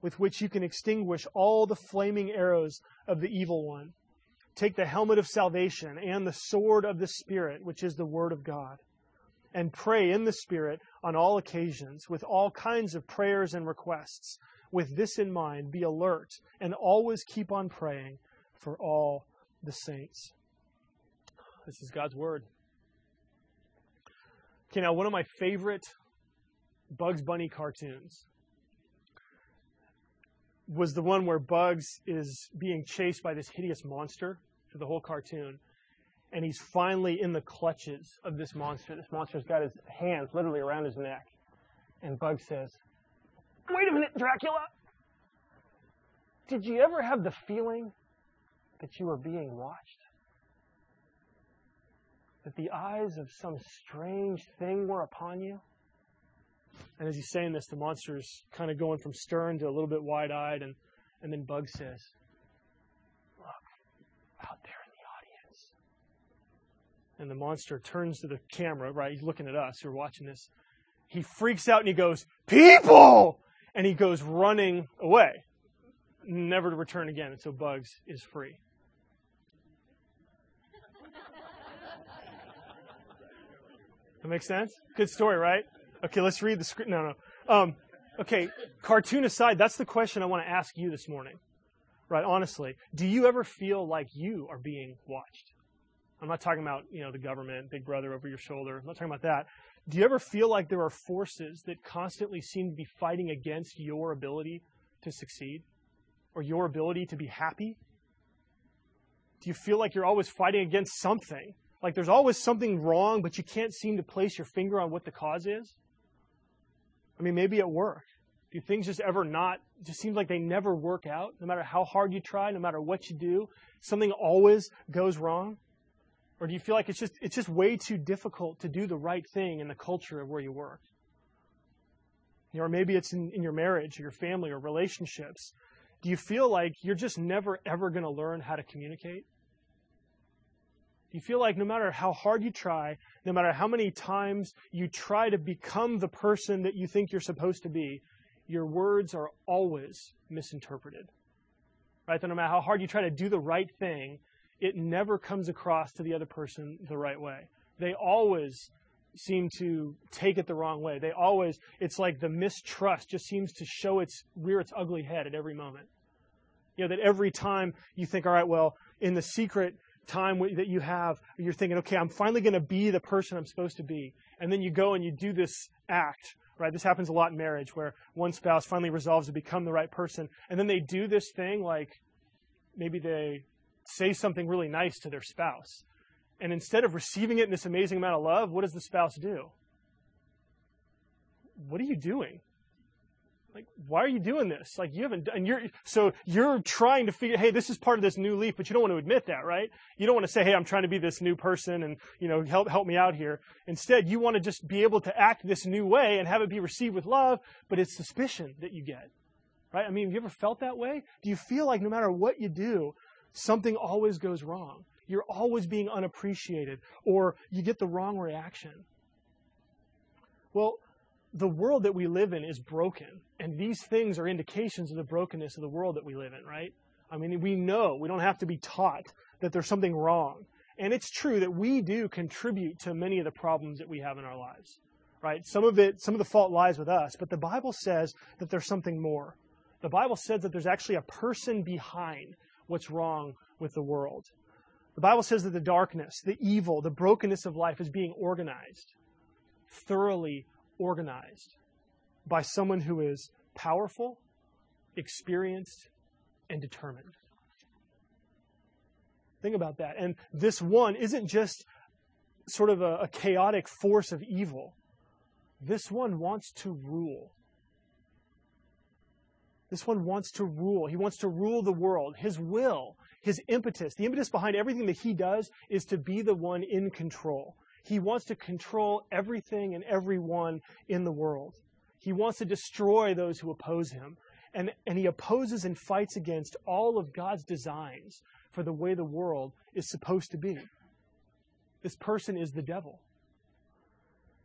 with which you can extinguish all the flaming arrows of the evil one. Take the helmet of salvation and the sword of the Spirit, which is the Word of God. And pray in the Spirit on all occasions with all kinds of prayers and requests. With this in mind, be alert and always keep on praying for all the saints. This is God's Word. Okay, now one of my favorite Bugs Bunny cartoons was the one where Bugs is being chased by this hideous monster for the whole cartoon. And he's finally in the clutches of this monster. This monster's got his hands literally around his neck. And Bugs says, Wait a minute, Dracula! Did you ever have the feeling that you were being watched? That the eyes of some strange thing were upon you? And as he's saying this, the monster's kind of going from stern to a little bit wide eyed, and, and then Bug says, Look, out there in the audience. And the monster turns to the camera, right? He's looking at us who are watching this. He freaks out and he goes, People! And he goes running away, never to return again. And so Bugs is free. That makes sense? Good story, right? Okay, let's read the script. No, no. Um, okay, cartoon aside, that's the question I want to ask you this morning. Right, honestly. Do you ever feel like you are being watched? I'm not talking about, you know, the government, big brother over your shoulder. I'm not talking about that. Do you ever feel like there are forces that constantly seem to be fighting against your ability to succeed or your ability to be happy? Do you feel like you're always fighting against something? Like there's always something wrong, but you can't seem to place your finger on what the cause is? I mean, maybe at work. Do things just ever not, just seems like they never work out? No matter how hard you try, no matter what you do, something always goes wrong? Or do you feel like it's just, it's just way too difficult to do the right thing in the culture of where you work? You know, or maybe it's in, in your marriage or your family or relationships. Do you feel like you're just never ever going to learn how to communicate? You feel like no matter how hard you try, no matter how many times you try to become the person that you think you're supposed to be, your words are always misinterpreted? Right? That no matter how hard you try to do the right thing, it never comes across to the other person the right way. They always seem to take it the wrong way. They always, it's like the mistrust just seems to show its, rear its ugly head at every moment. You know, that every time you think, all right, well, in the secret, time that you have, you're thinking, okay, I'm finally going to be the person I'm supposed to be. And then you go and you do this act, right? This happens a lot in marriage where one spouse finally resolves to become the right person. And then they do this thing like maybe they say something really nice to their spouse. And instead of receiving it in this amazing amount of love, what does the spouse do? What are you doing? Why are you doing this? Like you haven't and you're so you're trying to figure hey this is part of this new leaf but you don't want to admit that right? You don't want to say hey i'm trying to be this new person and you know help help me out here. Instead you want to just be able to act this new way and have it be received with love but it's suspicion that you get right? I mean have you ever felt that way? Do you feel like no matter what you do something always goes wrong? You're always being unappreciated or you get the wrong reaction. Well the world that we live in is broken. And these things are indications of the brokenness of the world that we live in, right? I mean, we know, we don't have to be taught that there's something wrong. And it's true that we do contribute to many of the problems that we have in our lives, right? Some of it, some of the fault lies with us, but the Bible says that there's something more. The Bible says that there's actually a person behind what's wrong with the world. The Bible says that the darkness, the evil, the brokenness of life is being organized, thoroughly organized by someone who is powerful, experienced, and determined. Think about that. And this one isn't just sort of a, a, chaotic force of evil. This one wants to rule. This one wants to rule. He wants to rule the world. His will, his impetus, the impetus behind everything that he does is to be the one in control. He wants to control everything and everyone in the world. He wants to destroy those who oppose him. And, and he opposes and fights against all of God's designs for the way the world is supposed to be. This person is the devil.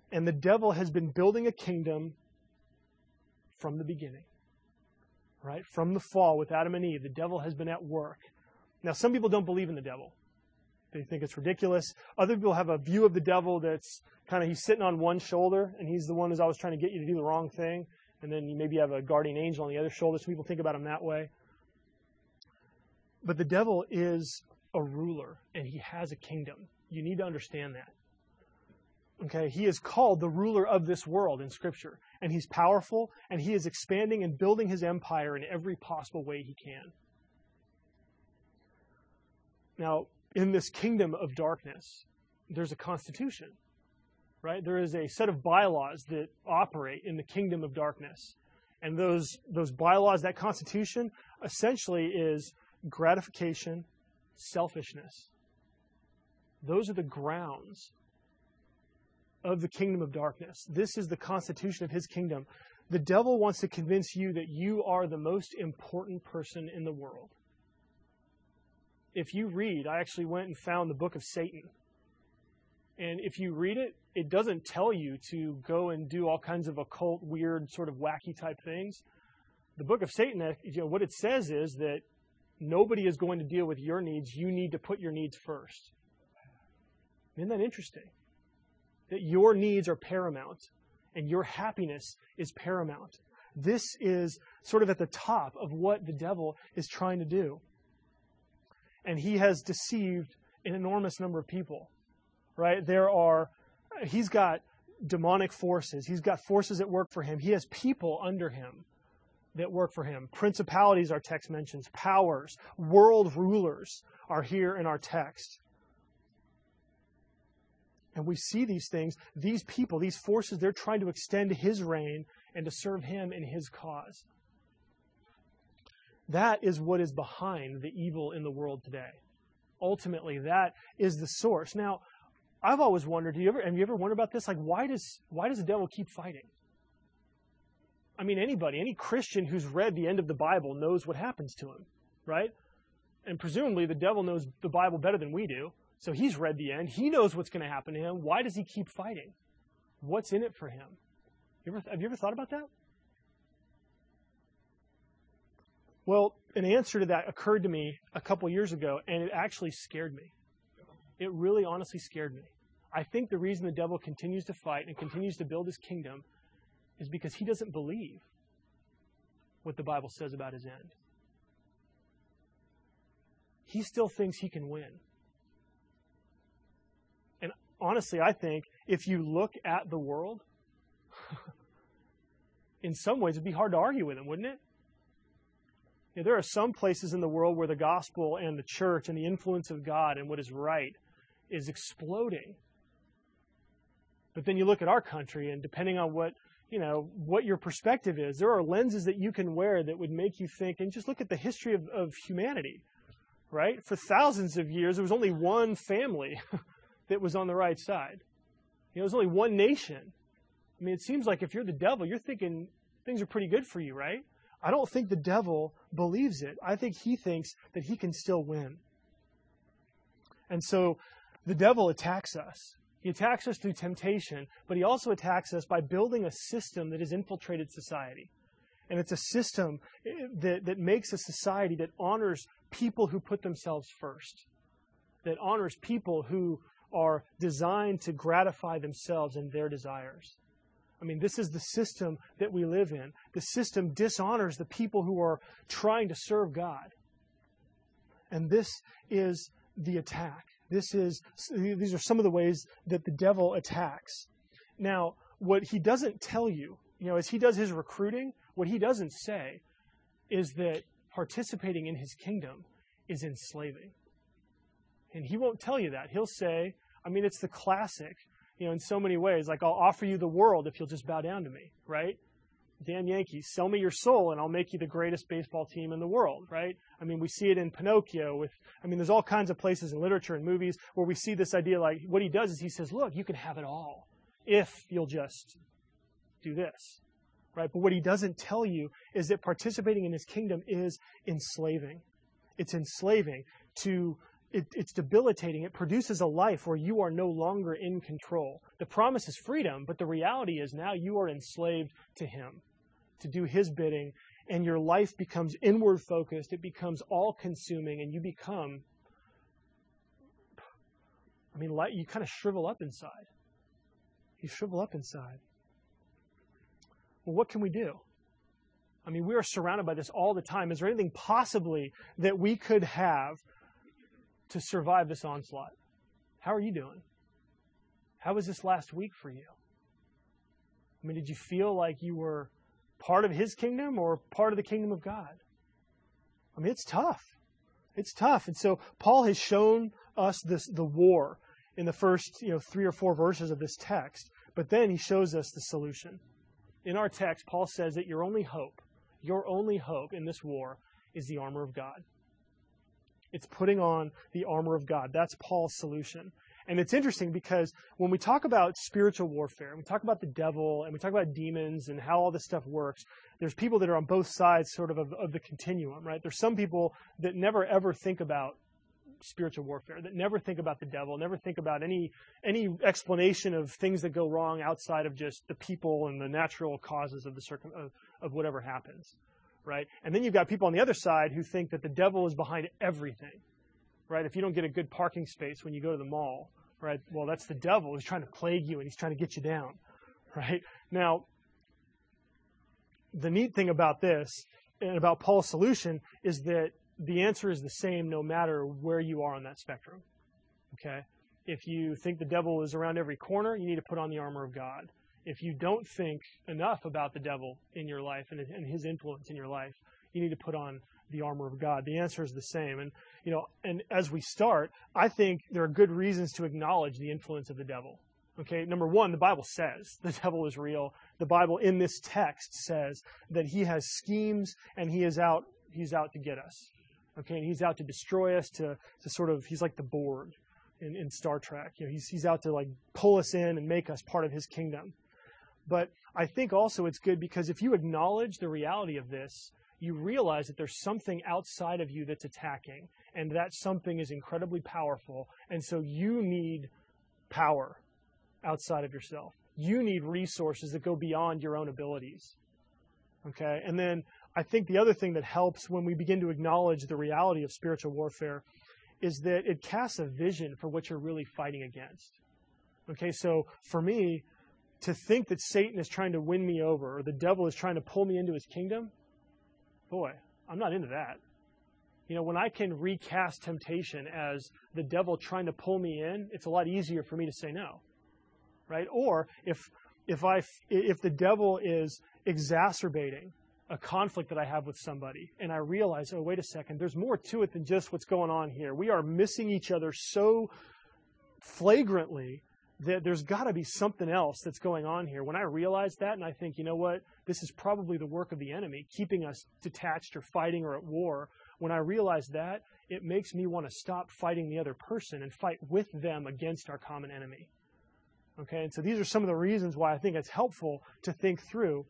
And the devil has been building a kingdom from the beginning. Right? From the fall with Adam and Eve, the devil has been at work. Now, some people don't believe in the devil. They think it's ridiculous. Other people have a view of the devil that's kind of he's sitting on one shoulder and he's the one who's always trying to get you to do the wrong thing. And then you maybe have a guardian angel on the other shoulder. Some people think about him that way. But the devil is a ruler and he has a kingdom. You need to understand that. Okay, he is called the ruler of this world in Scripture, and he's powerful, and he is expanding and building his empire in every possible way he can. Now, in this kingdom of darkness, there's a constitution, right? There is a set of bylaws that operate in the kingdom of darkness. And those, those bylaws, that constitution, essentially is gratification, selfishness. Those are the grounds of the kingdom of darkness. This is the constitution of his kingdom. The devil wants to convince you that you are the most important person in the world. If you read, I actually went and found the book of Satan. And if you read it, it doesn't tell you to go and do all kinds of occult, weird, sort of wacky type things. The book of Satan, you know, what it says is that nobody is going to deal with your needs. You need to put your needs first. Isn't that interesting? That your needs are paramount and your happiness is paramount. This is sort of at the top of what the devil is trying to do. And he has deceived an enormous number of people, right? There are, he's got demonic forces, he's got forces at work for him, he has people under him that work for him. Principalities, our text mentions, powers, world rulers are here in our text. And we see these things, these people, these forces, they're trying to extend his reign and to serve him in his cause. That is what is behind the evil in the world today. Ultimately, that is the source. Now, I've always wondered, do you ever have you ever wondered about this? Like why does why does the devil keep fighting? I mean anybody, any Christian who's read the end of the Bible knows what happens to him, right? And presumably the devil knows the Bible better than we do. So he's read the end. He knows what's going to happen to him. Why does he keep fighting? What's in it for him? You ever, have you ever thought about that? Well, an answer to that occurred to me a couple years ago, and it actually scared me. It really honestly scared me. I think the reason the devil continues to fight and continues to build his kingdom is because he doesn't believe what the Bible says about his end. He still thinks he can win And honestly, I think if you look at the world, in some ways it'd be hard to argue with him, wouldn't it? You know, there are some places in the world where the gospel and the church and the influence of God and what is right is exploding. But then you look at our country, and depending on what you know what your perspective is, there are lenses that you can wear that would make you think. And just look at the history of, of humanity, right? For thousands of years, there was only one family that was on the right side. You know, there's only one nation. I mean, it seems like if you're the devil, you're thinking things are pretty good for you, right? I don't think the devil believes it. I think he thinks that he can still win. And so the devil attacks us. He attacks us through temptation, but he also attacks us by building a system that has infiltrated society. And it's a system eh, that, that makes a society that honors people who put themselves first, that honors people who are designed to gratify themselves and their desires. I mean, this is the system that we live in. The system dishonors the people who are trying to serve God. And this is the attack. This is these are some of the ways that the devil attacks. Now, what he doesn't tell you, you know, as he does his recruiting, what he doesn't say is that participating in his kingdom is enslaving. And he won't tell you that. He'll say, I mean, it's the classic, you know, in so many ways, like, I'll offer you the world if you'll just bow down to me, right? Damn Yankees, sell me your soul and I'll make you the greatest baseball team in the world, right? I mean, we see it in Pinocchio with, I mean, there's all kinds of places in literature and movies where we see this idea like, what he does is he says, look, you can have it all if you'll just do this, right? But what he doesn't tell you is that participating in his kingdom is enslaving. It's enslaving to it, it's debilitating. It produces a life where you are no longer in control. The promise is freedom, but the reality is now you are enslaved to Him, to do His bidding, and your life becomes inward focused. It becomes all consuming, and you become, I mean, you kind of shrivel up inside. You shrivel up inside. Well, what can we do? I mean, we are surrounded by this all the time. Is there anything possibly that we could have to survive this onslaught. How are you doing? How was this last week for you? I mean, did you feel like you were part of His kingdom or part of the kingdom of God? I mean, it's tough. It's tough. And so Paul has shown us this the war in the first, you know, three or four verses of this text. But then he shows us the solution. In our text, Paul says that your only hope, your only hope in this war is the armor of God. It's putting on the armor of God. That's Paul's solution. And it's interesting because when we talk about spiritual warfare, and we talk about the devil and we talk about demons and how all this stuff works, there's people that are on both sides sort of of, of the continuum, right? There's some people that never ever think about spiritual warfare, that never think about the devil, never think about any any explanation of things that go wrong outside of just the people and the natural causes of the circum of, of whatever happens right? And then you've got people on the other side who think that the devil is behind everything, right? If you don't get a good parking space when you go to the mall, right? Well, that's the devil who's trying to plague you and he's trying to get you down, right? Now, the neat thing about this and about Paul's solution is that the answer is the same no matter where you are on that spectrum. Okay? If you think the devil is around every corner, you need to put on the armor of God if you don't think enough about the devil in your life and, and his influence in your life, you need to put on the armor of God. The answer is the same. And, you know, and as we start, I think there are good reasons to acknowledge the influence of the devil. Okay, number one, the Bible says the devil is real. The Bible in this text says that he has schemes and he is out, he's out to get us. Okay, and he's out to destroy us, to, to sort of, he's like the Borg in, in Star Trek. You know, he's, he's out to like pull us in and make us part of his kingdom. But I think also it's good because if you acknowledge the reality of this, you realize that there's something outside of you that's attacking, and that something is incredibly powerful. And so you need power outside of yourself. You need resources that go beyond your own abilities. Okay? And then I think the other thing that helps when we begin to acknowledge the reality of spiritual warfare is that it casts a vision for what you're really fighting against. Okay, so for me, to think that Satan is trying to win me over or the devil is trying to pull me into his kingdom, boy, I'm not into that. You know, when I can recast temptation as the devil trying to pull me in, it's a lot easier for me to say no. Right? Or if if I if the devil is exacerbating a conflict that I have with somebody and I realize, oh wait a second, there's more to it than just what's going on here. We are missing each other so flagrantly that there's got to be something else that's going on here. When I realize that and I think, you know what, this is probably the work of the enemy, keeping us detached or fighting or at war, when I realize that, it makes me want to stop fighting the other person and fight with them against our common enemy. Okay, and so these are some of the reasons why I think it's helpful to think through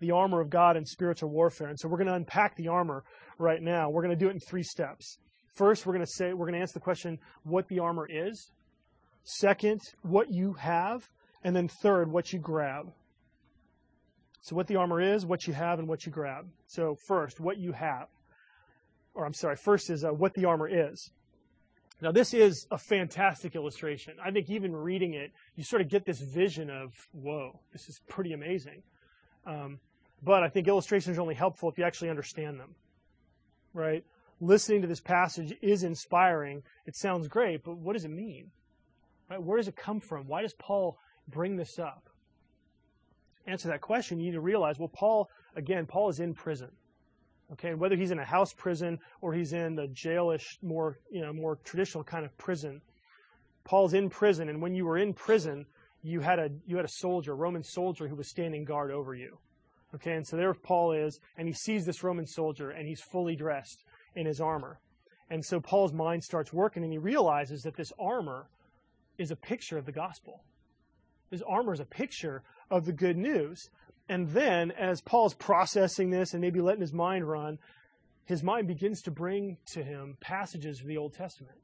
the armor of God in spiritual warfare. And so we're going to unpack the armor right now. We're going to do it in three steps. First, we're going to say, we're going to answer the question what the armor is. Second, what you have. And then third, what you grab. So, what the armor is, what you have, and what you grab. So, first, what you have. Or, I'm sorry, first is uh, what the armor is. Now, this is a fantastic illustration. I think even reading it, you sort of get this vision of, whoa, this is pretty amazing. Um, but I think illustrations are only helpful if you actually understand them, right? listening to this passage is inspiring. It sounds great, but what does it mean? Right? Where does it come from? Why does Paul bring this up? To Answer that question, you need to realize, well, Paul, again, Paul is in prison. Okay, whether he's in a house prison or he's in the jailish, more you know, more traditional kind of prison. Paul's in prison, and when you were in prison, you had a you had a soldier, a Roman soldier, who was standing guard over you. Okay, and so there Paul is, and he sees this Roman soldier, and he's fully dressed in his armor. And so Paul's mind starts working, and he realizes that this armor is a picture of the gospel. His armor is a picture of the good news. And then, as Paul's processing this and maybe letting his mind run, his mind begins to bring to him passages of the Old Testament.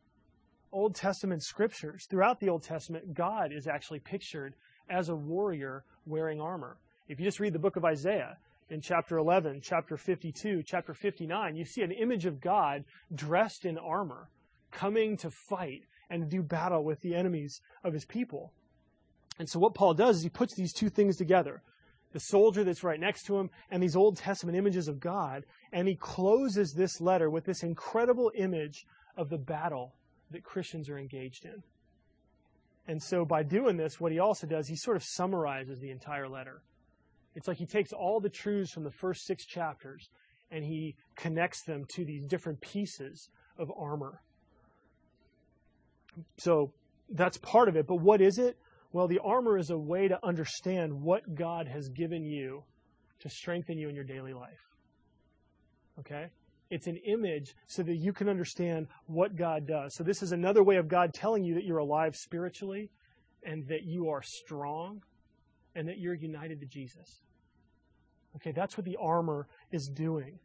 Old Testament scriptures. Throughout the Old Testament, God is actually pictured as a warrior wearing armor. If you just read the book of Isaiah in chapter 11, chapter 52, chapter 59, you see an image of God dressed in armor coming to fight and do battle with the enemies of his people. And so what Paul does is he puts these two things together the soldier that's right next to him, and these Old Testament images of God. And he closes this letter with this incredible image of the battle that Christians are engaged in. And so by doing this, what he also does, he sort of summarizes the entire letter. It's like he takes all the truths from the first six chapters and he connects them to these different pieces of armor. So that's part of it. But what is it? Well, the armor is a way to understand what God has given you to strengthen you in your daily life. Okay? It's an image so that you can understand what God does. So, this is another way of God telling you that you're alive spiritually and that you are strong and that you're united to Jesus. Okay, that's what the armor is doing.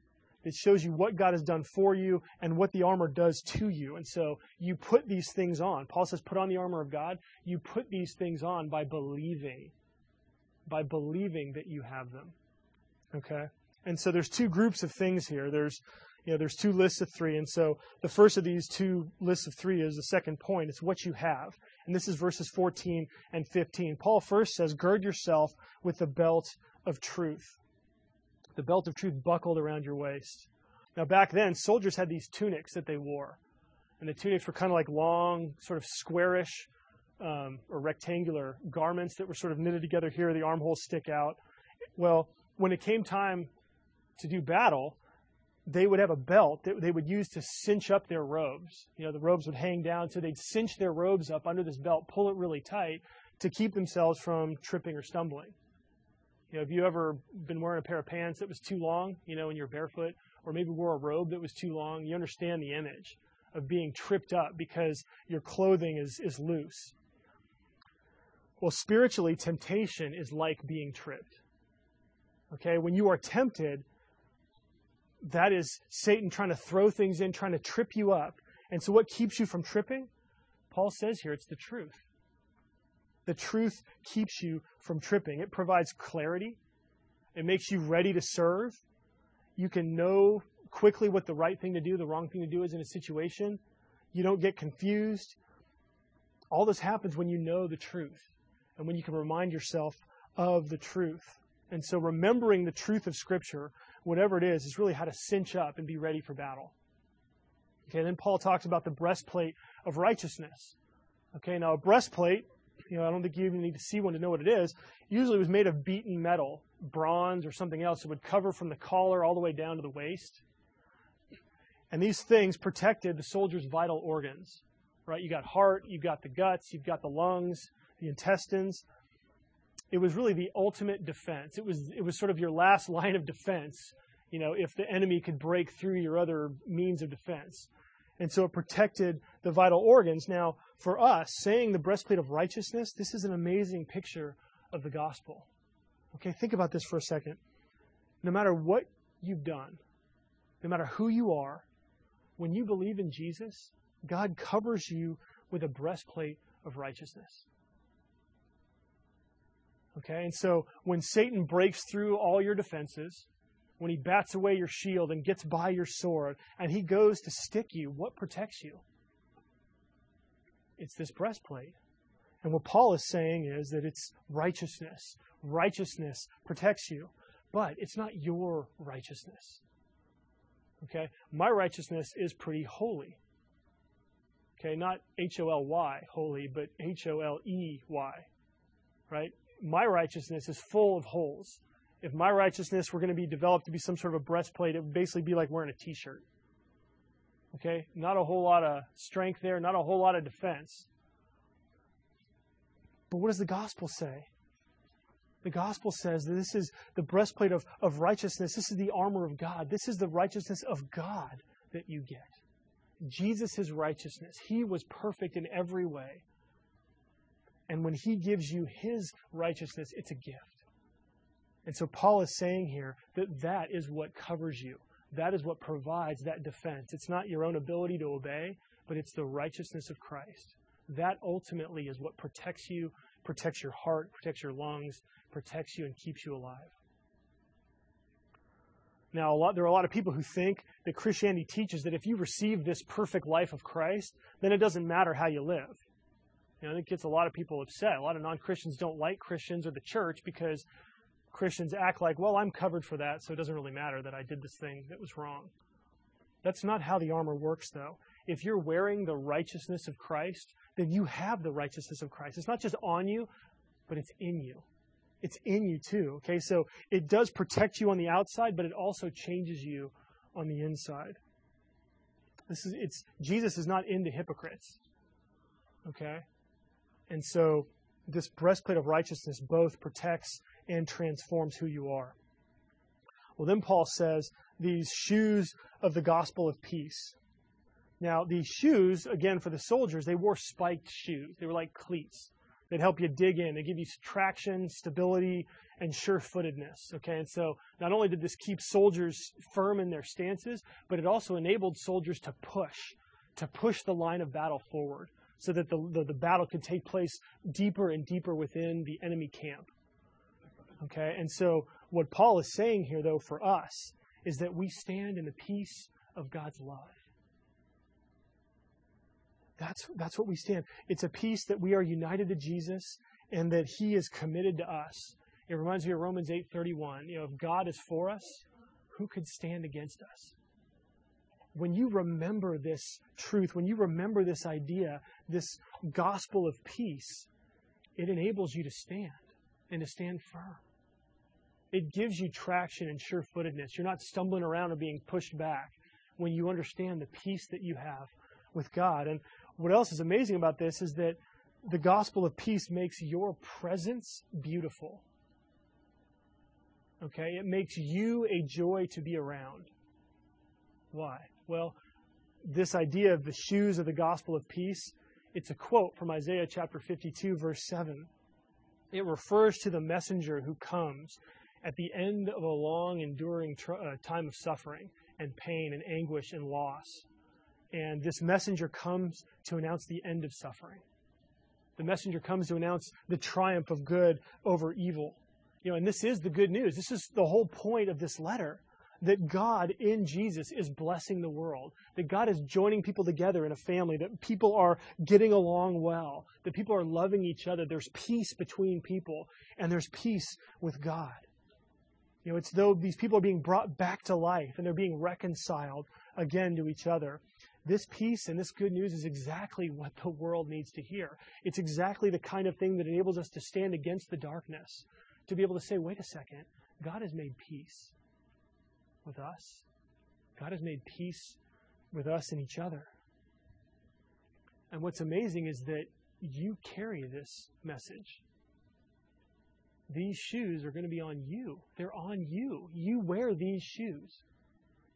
It shows you what God has done for you and what the armor does to you. And so you put these things on. Paul says, put on the armor of God. You put these things on by believing, by believing that you have them. Okay? And so there's two groups of things here. There's, you know, there's two lists of three. And so the first of these two lists of three is the second point. It's what you have. And this is verses 14 and 15. Paul first says, gird yourself with the belt of truth the belt of truth buckled around your waist. Now, back then, soldiers had these tunics that they wore. And the tunics were kind of like long, sort of squarish um, or rectangular garments that were sort of knitted together here. The armholes stick out. Well, when it came time to do battle, they would have a belt that they would use to cinch up their robes. You know, the robes would hang down, so they'd cinch their robes up under this belt, pull it really tight to keep themselves from tripping or stumbling. You know, have you ever been wearing a pair of pants that was too long, you know, and you're barefoot, or maybe wore a robe that was too long? You understand the image of being tripped up because your clothing is, is loose. Well, spiritually, temptation is like being tripped. Okay, when you are tempted, that is Satan trying to throw things in, trying to trip you up. And so, what keeps you from tripping? Paul says here it's the truth. The truth keeps you from tripping. It provides clarity. It makes you ready to serve. You can know quickly what the right thing to do, the wrong thing to do is in a situation. You don't get confused. All this happens when you know the truth and when you can remind yourself of the truth. And so remembering the truth of Scripture, whatever it is, is really how to cinch up and be ready for battle. Okay, then Paul talks about the breastplate of righteousness. Okay, now a breastplate you know, I don't think you even need to see one to know what it is. Usually it was made of beaten metal, bronze or something else. It would cover from the collar all the way down to the waist. And these things protected the soldier's vital organs, right? You got heart, you've got the guts, you've got the lungs, the intestines. It was really the ultimate defense. It was, it was sort of your last line of defense, you know, if the enemy could break through your other means of defense. And so it protected the vital organs. Now, for us, saying the breastplate of righteousness, this is an amazing picture of the gospel. Okay, think about this for a second. No matter what you've done, no matter who you are, when you believe in Jesus, God covers you with a breastplate of righteousness. Okay, and so when Satan breaks through all your defenses, when he bats away your shield and gets by your sword and he goes to stick you, what protects you? It's this breastplate. And what Paul is saying is that it's righteousness. Righteousness protects you, but it's not your righteousness. Okay? My righteousness is pretty holy. Okay, not H O L Y, holy, but H O L E Y. Right? My righteousness is full of holes. If my righteousness were going to be developed to be some sort of a breastplate, it would basically be like wearing a t shirt. Okay? Not a whole lot of strength there, not a whole lot of defense. But what does the gospel say? The gospel says that this is the breastplate of, of righteousness. This is the armor of God. This is the righteousness of God that you get. Jesus' righteousness. He was perfect in every way. And when he gives you his righteousness, it's a gift. And so Paul is saying here that that is what covers you. That is what provides that defense. It's not your own ability to obey, but it's the righteousness of Christ. That ultimately is what protects you, protects your heart, protects your lungs, protects you, and keeps you alive. Now, lot, there are a lot of people who think that Christianity teaches that if you receive this perfect life of Christ, then it doesn't matter how you live. You know, it gets a lot of people upset. A lot of non Christians don't like Christians or the church because Christians act like, well, I'm covered for that, so it doesn't really matter that I did this thing that was wrong. That's not how the armor works, though. If you're wearing the righteousness of Christ, then you have the righteousness of Christ. It's not just on you, but it's in you it's in you too. Okay, so it does protect you on the outside, but it also changes you on the inside. This is it's Jesus is not into hypocrites. Okay? And so this breastplate of righteousness both protects and transforms who you are. Well, then Paul says these shoes of the gospel of peace. Now, these shoes, again, for the soldiers, they wore spiked shoes. They were like cleats that help you dig in. They give you traction, stability, and sure-footedness. Okay, and so not only did this keep soldiers firm in their stances, but it also enabled soldiers to push, to push the line of battle forward, so that the, the, the battle could take place deeper and deeper within the enemy camp. Okay, and so what Paul is saying here, though, for us, is that we stand in the peace of God's love. That's, that's what we stand. It's a peace that we are united to Jesus and that he is committed to us. It reminds me of Romans 8:31. You know, if God is for us, who could stand against us? When you remember this truth, when you remember this idea, this gospel of peace, it enables you to stand and to stand firm. It gives you traction and sure-footedness. You're not stumbling around or being pushed back when you understand the peace that you have with God. And what else is amazing about this is that the gospel of peace makes your presence beautiful. Okay? It makes you a joy to be around. Why? Well, this idea of the shoes of the gospel of peace, it's a quote from Isaiah chapter 52, verse 7. It refers to the messenger who comes at the end of a long, enduring tr- uh, time of suffering and pain and anguish and loss. And this messenger comes to announce the end of suffering. The messenger comes to announce the triumph of good over evil. You know, and this is the good news. This is the whole point of this letter that God in Jesus is blessing the world, that God is joining people together in a family, that people are getting along well, that people are loving each other. There's peace between people, and there's peace with God. You know, it's though these people are being brought back to life and they're being reconciled again to each other. This peace and this good news is exactly what the world needs to hear. It's exactly the kind of thing that enables us to stand against the darkness, to be able to say, wait a second, God has made peace with us. God has made peace with us and each other. And what's amazing is that you carry this message. These shoes are going to be on you. They're on you. You wear these shoes.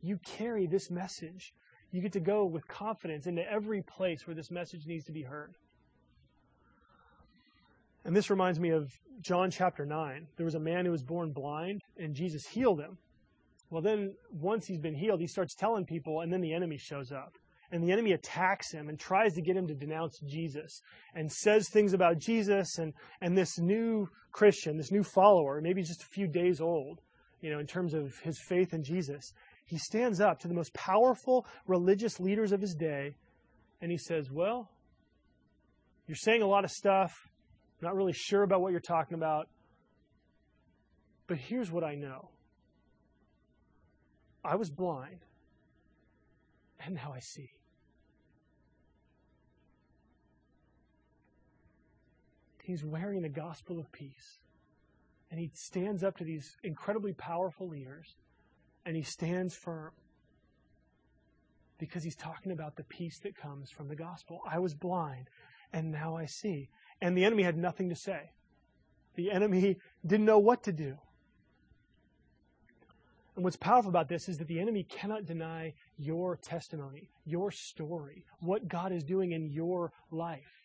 You carry this message you get to go with confidence into every place where this message needs to be heard. And this reminds me of John chapter 9. There was a man who was born blind, and Jesus healed him. Well, then, once he's been healed, he starts telling people, and then the enemy shows up. And the enemy attacks him and tries to get him to denounce Jesus and says things about Jesus and, and this new Christian, this new follower, maybe just a few days old, you know, in terms of his faith in Jesus he stands up to the most powerful religious leaders of his day and he says, Well, you're saying a lot of stuff. I'm not really sure about what you're talking about. But here's what I know I was blind, And now I see. He's wearing the gospel of peace. And he stands up to these incredibly powerful leaders and he stands firm because he's talking about the peace that comes from the gospel. I was blind and now I see. And the enemy had nothing to say. The enemy didn't know what to do. And what's powerful about this is that the enemy cannot deny your testimony, your story, what God is doing in your life.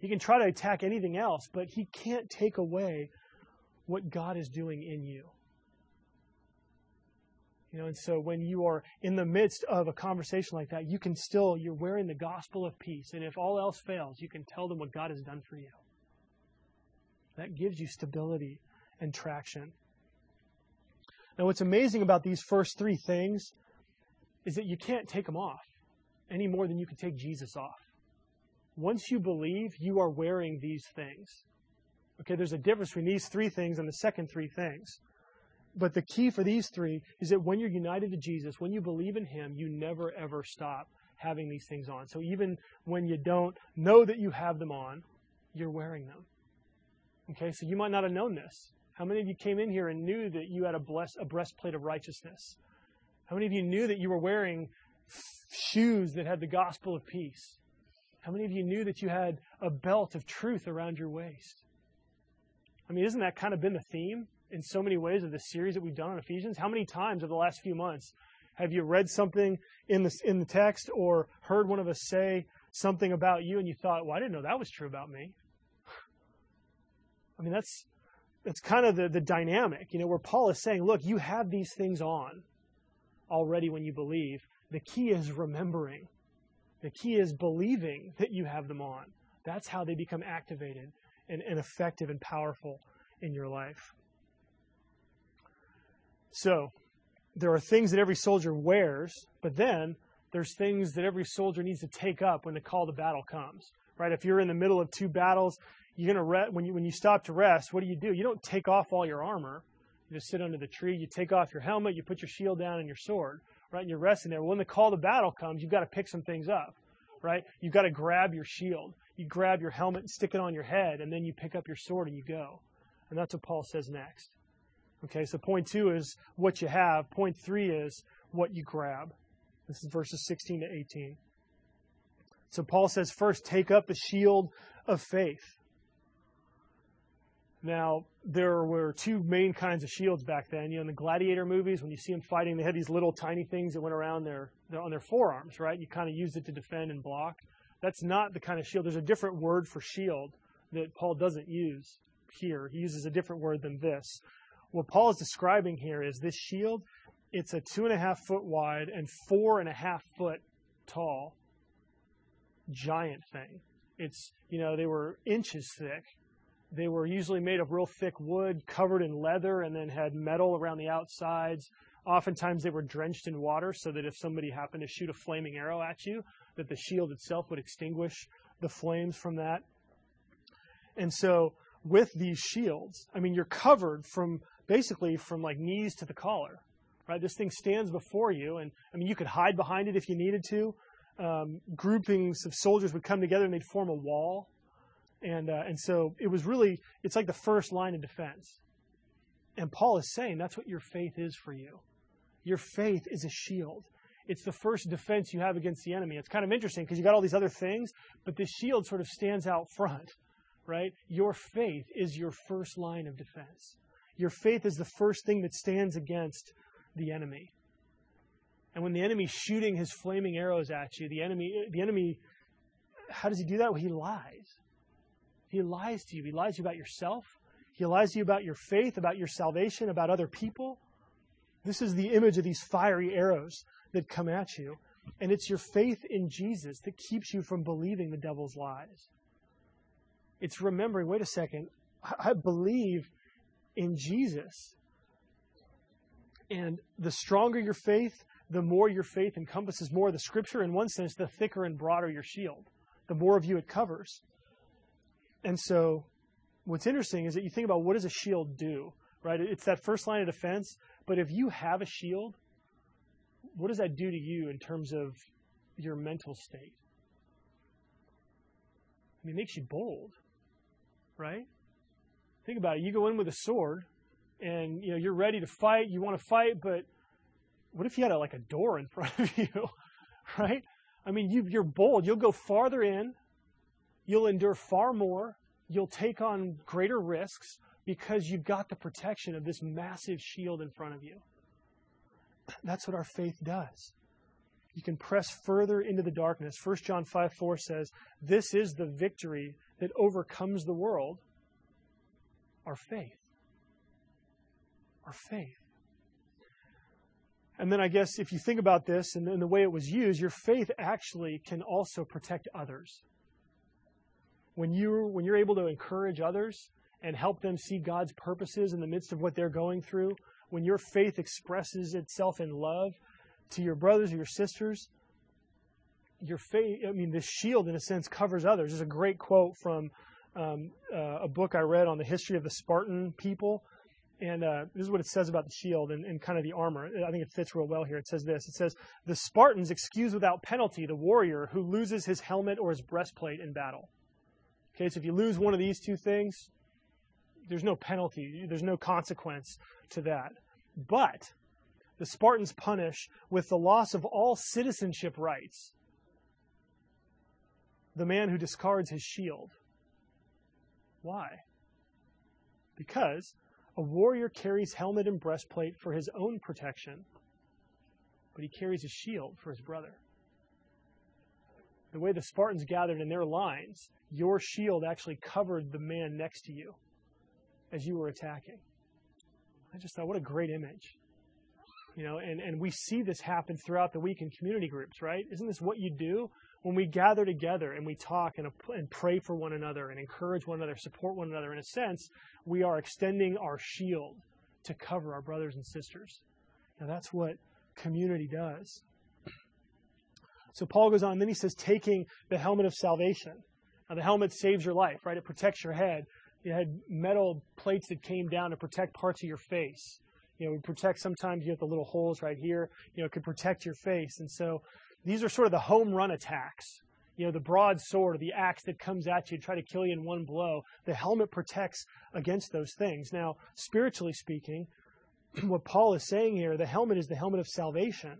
He can try to attack anything else, but he can't take away what God is doing in you. You know, and so when you are in the midst of a conversation like that, you can still, you're wearing the gospel of peace. And if all else fails, you can tell them what God has done for you. That gives you stability and traction. Now, what's amazing about these first three things is that you can't take them off any more than you can take Jesus off. Once you believe, you are wearing these things. Okay, there's a difference between these three things and the second three things. But the key for these three is that when you're united to Jesus, when you believe in Him, you never ever stop having these things on. So even when you don't know that you have them on, you're wearing them. Okay, so you might not have known this. How many of you came in here and knew that you had a, bless, a breastplate of righteousness? How many of you knew that you were wearing shoes that had the gospel of peace? How many of you knew that you had a belt of truth around your waist? I mean, isn't that kind of been the theme in so many ways of the series that we've done on Ephesians? How many times over the last few months have you read something in the, in the text or heard one of us say something about you and you thought, well, I didn't know that was true about me? I mean, that's, that's kind of the, the dynamic, you know, where Paul is saying, look, you have these things on already when you believe. The key is remembering the key is believing that you have them on. That's how they become activated and, and effective and powerful in your life. So, there are things that every soldier wears, but then there's things that every soldier needs to take up when the call to battle comes. Right? If you're in the middle of two battles, you're gonna re- when you when you stop to rest, what do you do? You don't take off all your armor. You just sit under the tree. You take off your helmet. You put your shield down and your sword right? And you're resting there. When the call to battle comes, you've got to pick some things up, right? You've got to grab your shield. You grab your helmet and stick it on your head, and then you pick up your sword and you go. And that's what Paul says next. Okay, so point two is what you have. Point three is what you grab. This is verses 16 to 18. So Paul says, first, take up the shield of faith. Now, there were two main kinds of shields back then. You know, in the gladiator movies, when you see them fighting, they had these little tiny things that went around their, their on their forearms, right? You kind of used it to defend and block. That's not the kind of shield. There's a different word for shield that Paul doesn't use here. He uses a different word than this. What Paul is describing here is this shield. It's a two and a half foot wide and four and a half foot tall giant thing. It's, you know, they were inches thick they were usually made of real thick wood, covered in leather, and then had metal around the outsides. Oftentimes they were drenched in water so that if somebody happened to shoot a flaming arrow at you, that the shield itself would extinguish the flames from that. And so with these shields, I mean, you're covered from basically from like knees to the collar, right? This thing stands before you, and I mean, you could hide behind it if you needed to. Um, groupings of soldiers would come together and they'd form a wall and, uh, and so it was really, it's like the first line of defense. And Paul is saying that's what your faith is for you. Your faith is a shield. It's the first defense you have against the enemy. It's kind of interesting because you got all these other things, but this shield sort of stands out front, right? Your faith is your first line of defense. Your faith is the first thing that stands against the enemy. And when the enemy's shooting his flaming arrows at you, the enemy, the enemy, how does he do that? Well, he lies. He lies to you. He lies to you about yourself. He lies to you about your faith, about your salvation, about other people. This is the image of these fiery arrows that come at you. And it's your faith in Jesus that keeps you from believing the devil's lies. It's remembering, wait a second, I believe in Jesus. And the stronger your faith, the more your faith encompasses more of the scripture. In one sense, the thicker and broader your shield, the more of you it covers. And so what's interesting is that you think about what does a shield do, right? It's that first line of defense, but if you have a shield, what does that do to you in terms of your mental state. I mean, it makes you bold, right? Think about it. You go in with a sword, and you know you're ready to fight. You want to fight, but what if you had a, like a door in front of you, right? I mean, you, you're bold. You'll go farther in. You'll endure far more. You'll take on greater risks because you've got the protection of this massive shield in front of you. That's what our faith does. You can press further into the darkness. 1 John 5 4 says, This is the victory that overcomes the world our faith. Our faith. And then I guess if you think about this and, and the way it was used, your faith actually can also protect others. When you when you're able to encourage others and help them see God's purposes in the midst of what they're going through, when your faith expresses itself in love to your brothers or your sisters, your faith, I mean, this shield, in a sense, covers others. There's a great quote from um, uh, a book I read on the history of the Spartan people. And uh, this is what it says about the shield and, and, kind of the armor. I think it fits real well here. It says this It says, The Spartans excuse without penalty the warrior who loses his helmet or his breastplate in battle. Okay, so if you lose one of these two things, there's no penalty, there's no consequence to that. But the Spartans punish with the loss of all citizenship rights the man who discards his shield. Why? Because a warrior carries helmet and breastplate for his own protection, but he carries a shield for his brother. The way the Spartans gathered in their lines, your shield actually covered the man next to you as you were attacking. I just thought, what a great image. You know, and, and we see this happen throughout the week in community groups, right? Isn't this what you do? When we gather together and we talk and, and pray for one another and encourage one another, support one another, in a sense, we are extending our shield to cover our brothers and sisters. Now, that's what community does. So Paul goes on, and then he says, taking the helmet of salvation. Now, the helmet saves your life, right? It protects your head. It had metal plates that came down to protect parts of your face. You know, it protect sometimes you have the little holes right here. You know, it could protect your face. And so these are sort of the home run attacks. You know, the broadsword or the axe that comes at you to try to kill you in one blow. The helmet protects against those things. Now, spiritually speaking, what Paul is saying here, the helmet is the helmet of salvation.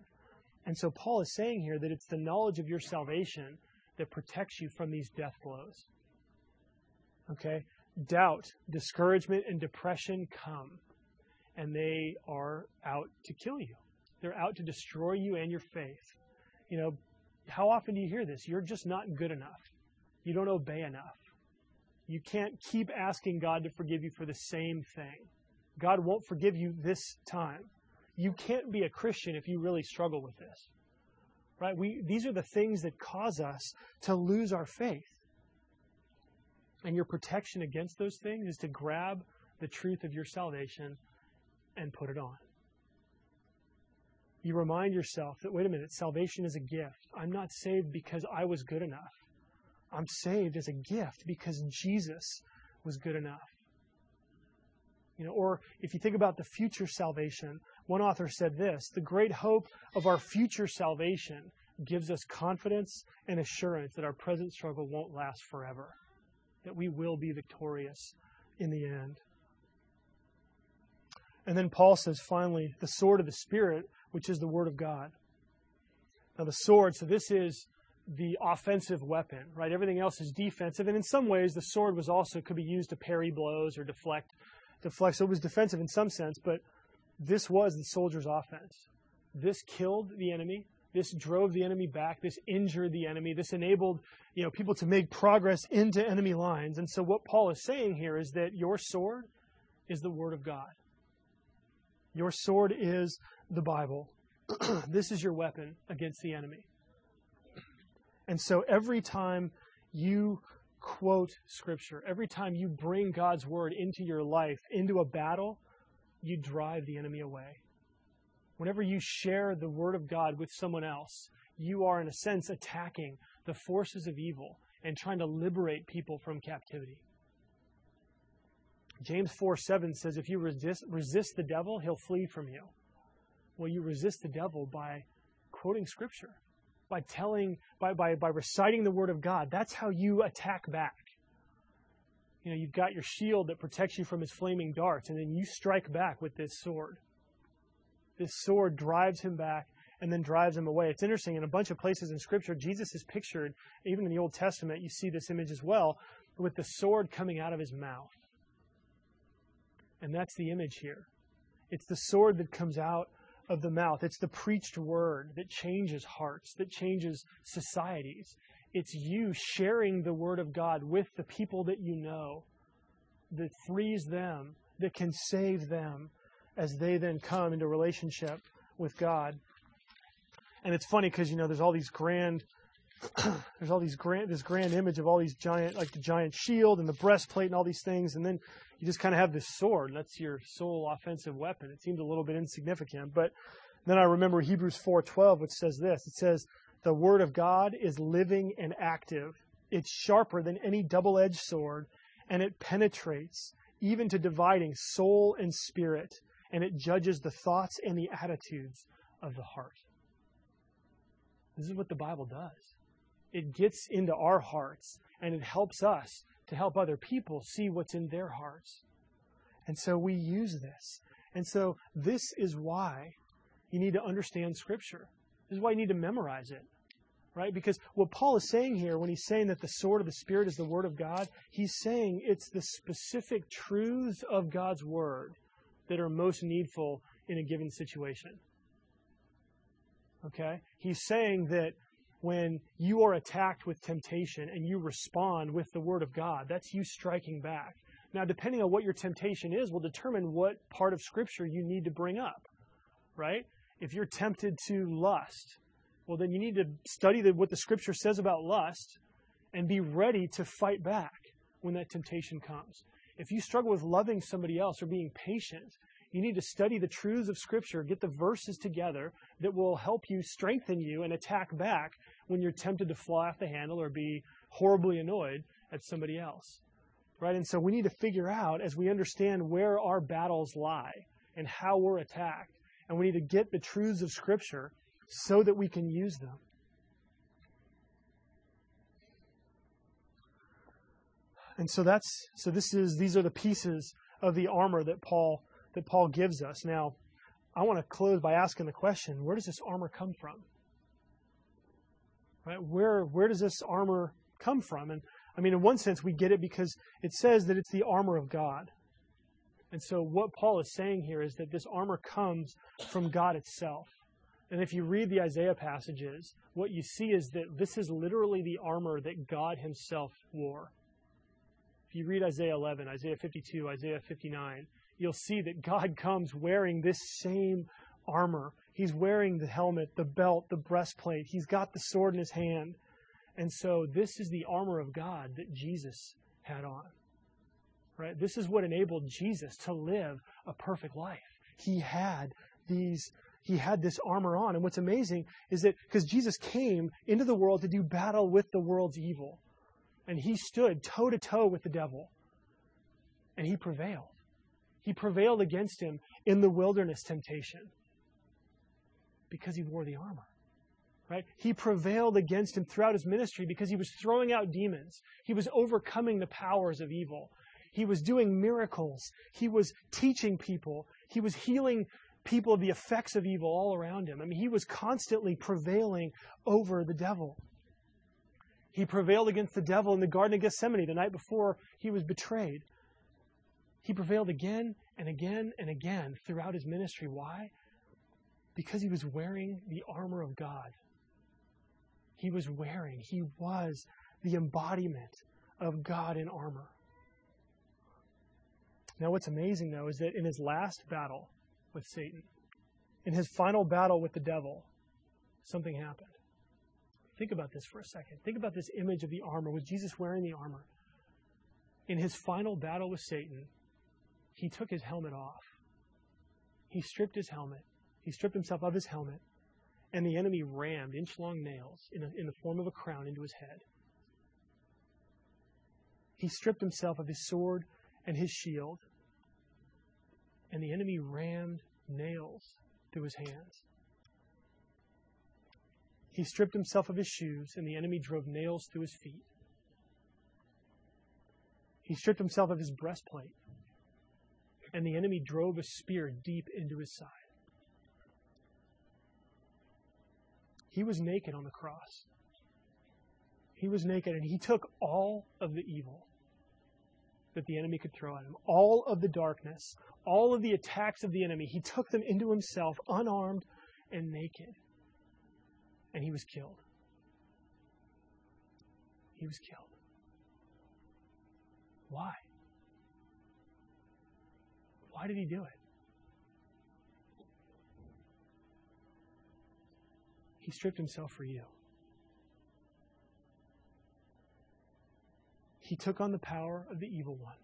And so Paul is saying here that it's the knowledge of your salvation that protects you from these death blows. Okay? doubt, discouragement, and depression come, and they are out to kill you. They're out to destroy you and your faith. You know, how often do you hear this? You're just not good enough. You don't obey enough. You can't keep asking God to forgive you for the same thing. God won't forgive you this time. You can't be a Christian if you really struggle with this. Right? We, these are the things that cause us to lose our faith. And your protection against those things is to grab the truth of your salvation and put it on. You remind yourself that, wait a minute, salvation is a gift. I'm not saved because I was good enough. I'm saved as a gift because Jesus was good enough. You know, or if you think about the future salvation, one author said this the great hope of our future salvation gives us confidence and assurance that our present struggle won't last forever that we will be victorious in the end. And then Paul says, finally, the sword of the Spirit, which is the Word of God. Now, the sword, so this is the offensive weapon, right? Everything else is defensive. And in some ways, the sword was also could be used to parry blows or deflect. Deflect. So it was defensive in some sense, but this was the soldier's offense. This killed the enemy. This drove the enemy back. This injured the enemy. This enabled, you know, people to make progress into enemy lines. And so what Paul is saying here is that your sword is the word of God. Your sword is the Bible. this is your weapon against the enemy. And so every time you quote scripture, every time you bring God's word into your life, into a battle, you drive the enemy away. Whenever you share the Word of God with someone else, you are, in a sense, attacking the forces of evil and trying to liberate people from captivity. James 4 7 says, If you resist, resist the devil, he'll flee from you. Well, you resist the devil by quoting Scripture, by telling, by, by, by reciting the word of God. That's how you attack back. You know, you've got your shield that protects you from his flaming darts, and then you strike back with this sword. This sword drives him back and then drives him away. It's interesting, in a bunch of places in Scripture, Jesus is pictured, even in the Old Testament, you see this image as well, with the sword coming out of his mouth. And that's the image here. It's the sword that comes out of the mouth. It's the preached word that changes hearts, that changes societies. It's you sharing the word of God with the people that you know that frees them, that can save them as they then come into relationship with God. And it's funny because you know there's all these grand there's all these grand this grand image of all these giant like the giant shield and the breastplate and all these things and then you just kind of have this sword that's your sole offensive weapon. It seems a little bit insignificant but then i remember hebrews 4.12 which says this. It says the word of god is living and active. It's sharper than any double-edged sword and it penetrates even to dividing soul and spirit and it judges the thoughts and the attitudes of the heart. This is what the bible does it gets into our hearts and it helps us to help other people see what's in their hearts. And so we use this. And so this is why you need to understand Scripture. This is why you need to memorize it. Right? Because what Paul is saying here, when he's saying that the sword of the Spirit is the Word of God, he's saying it's the specific truths of God's Word that are most needful in a given situation. Okay? He's saying that when you are attacked with temptation and you respond with the Word of God. That's you striking back. Now, depending on what your temptation is, will determine what part of Scripture you need to bring up, right? If you're tempted to lust, well, then you need to study the, what the Scripture says about lust and be ready to fight back when that temptation comes. If you struggle with loving somebody else or being patient, you need to study the truths of Scripture, get the verses together that will help you strengthen you and attack back when you're tempted to fly off the handle or be horribly annoyed at somebody else. Right? And so we need to figure out as we understand where our battles lie and how we're attacked. And we need to get the truths of Scripture so that we can use them. And so that's so this is these are the pieces of the armor that Paul that Paul gives us. Now, I want to close by asking the question where does this armor come from? Right? Where, where does this armor come from? And I mean, in one sense, we get it because it says that it's the armor of God. And so, what Paul is saying here is that this armor comes from God itself. And if you read the Isaiah passages, what you see is that this is literally the armor that God Himself wore. If you read Isaiah 11, Isaiah 52, Isaiah 59, you'll see that God comes wearing this same armor. He's wearing the helmet, the belt, the breastplate. He's got the sword in his hand. And so this is the armor of God that Jesus had on. Right? This is what enabled Jesus to live a perfect life. He had these he had this armor on. And what's amazing is that because Jesus came into the world to do battle with the world's evil. And he stood toe to toe with the devil. And he prevailed. He prevailed against him in the wilderness temptation because he wore the armor. Right? He prevailed against him throughout his ministry because he was throwing out demons. He was overcoming the powers of evil. He was doing miracles. He was teaching people. He was healing people of the effects of evil all around him. I mean, he was constantly prevailing over the devil. He prevailed against the devil in the Garden of Gethsemane the night before he was betrayed. He prevailed again and again and again throughout his ministry. Why? Because he was wearing the armor of God. He was wearing, he was the embodiment of God in armor. Now, what's amazing, though, is that in his last battle with Satan, in his final battle with the devil, something happened. Think about this for a second. Think about this image of the armor. Was Jesus wearing the armor? In his final battle with Satan, he took his helmet off. He stripped his helmet. He stripped himself of his helmet, and the enemy rammed inch long nails in, a, in the form of a crown into his head. He stripped himself of his sword and his shield, and the enemy rammed nails through his hands. He stripped himself of his shoes, and the enemy drove nails through his feet. He stripped himself of his breastplate, and the enemy drove a spear deep into his side. He was naked on the cross. He was naked, and he took all of the evil that the enemy could throw at him, all of the darkness, all of the attacks of the enemy. He took them into himself, unarmed and naked. And he was killed. He was killed. Why? Why did he do it? He stripped himself for you. He took on the power of the evil one.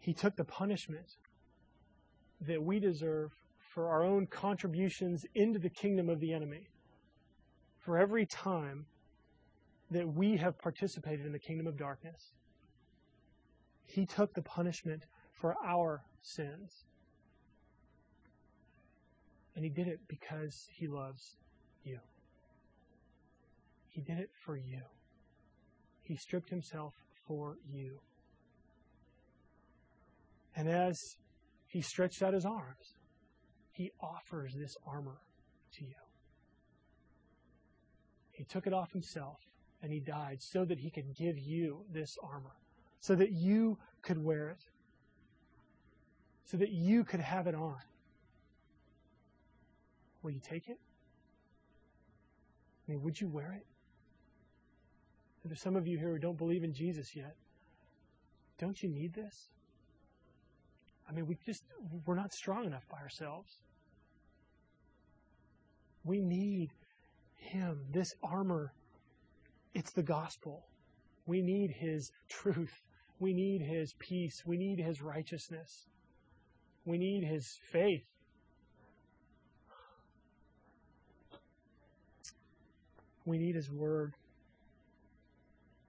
He took the punishment that we deserve for our own contributions into the kingdom of the enemy. For every time that we have participated in the kingdom of darkness, He took the punishment for our sins. And He did it because He loves you. He did it for you. He stripped himself for you. And as he stretched out his arms, he offers this armor to you. He took it off himself and he died so that he could give you this armor, so that you could wear it, so that you could have it on. Will you take it? I mean, would you wear it? there's some of you here who don't believe in Jesus yet. Don't you need this? I mean, we just, we're not strong enough by ourselves. We need Him. This armor, it's the gospel. We need His truth. We need His peace. We need His righteousness. We need His faith. We need His word.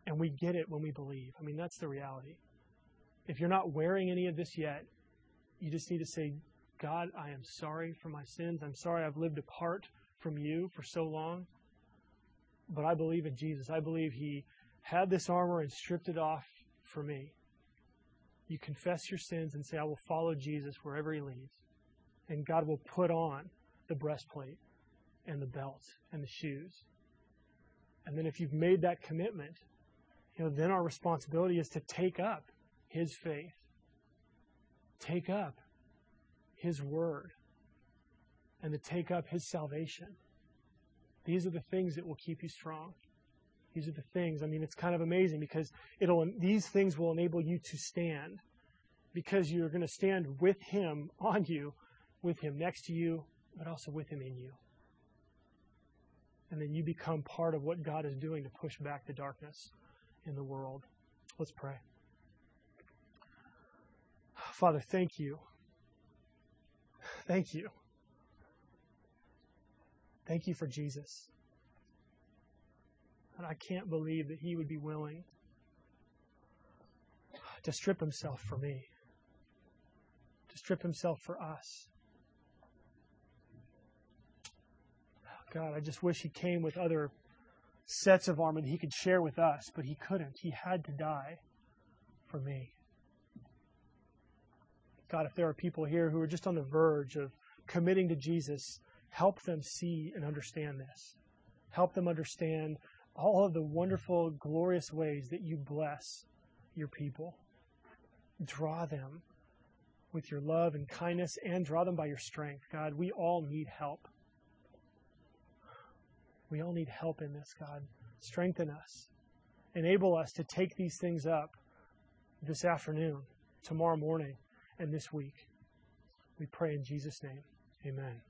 And we get it when we believe. I mean, that's the reality. If you're not wearing any of this yet, you just need to say, God, I am sorry for my sins. I'm sorry I've lived apart from you for so long. But I believe in Jesus. I believe He had this armor and stripped it off for me. You confess your sins and say, I will follow Jesus wherever He leads. And God will put on the breastplate and the belt and the shoes. And then if you've made that commitment, you know, then our responsibility is to take up His faith, take up His word, and to take up His salvation. These are the things that will keep you strong. These are the things. I mean, it's kind of amazing because it'll these things will enable you to stand because you're going to stand with Him on you, with Him next to you, but also with Him in you. And then you become part of what God is doing to push back the darkness in the world. Let's pray. Father, thank you. Thank you. Thank you for Jesus. And I can't believe that he would be willing to strip himself for me, to strip himself for us. God, I just wish he came with other sets of armor that he could share with us, but he couldn't. He had to die for me. God, if there are people here who are just on the verge of committing to Jesus, help them see and understand this. Help them understand all of the wonderful, glorious ways that you bless your people. Draw them with your love and kindness and draw them by your strength. God, we all need help. We all need help in this, God. Strengthen us. Enable us to take these things up this afternoon, tomorrow morning, and this week. We pray in Jesus' name. Amen.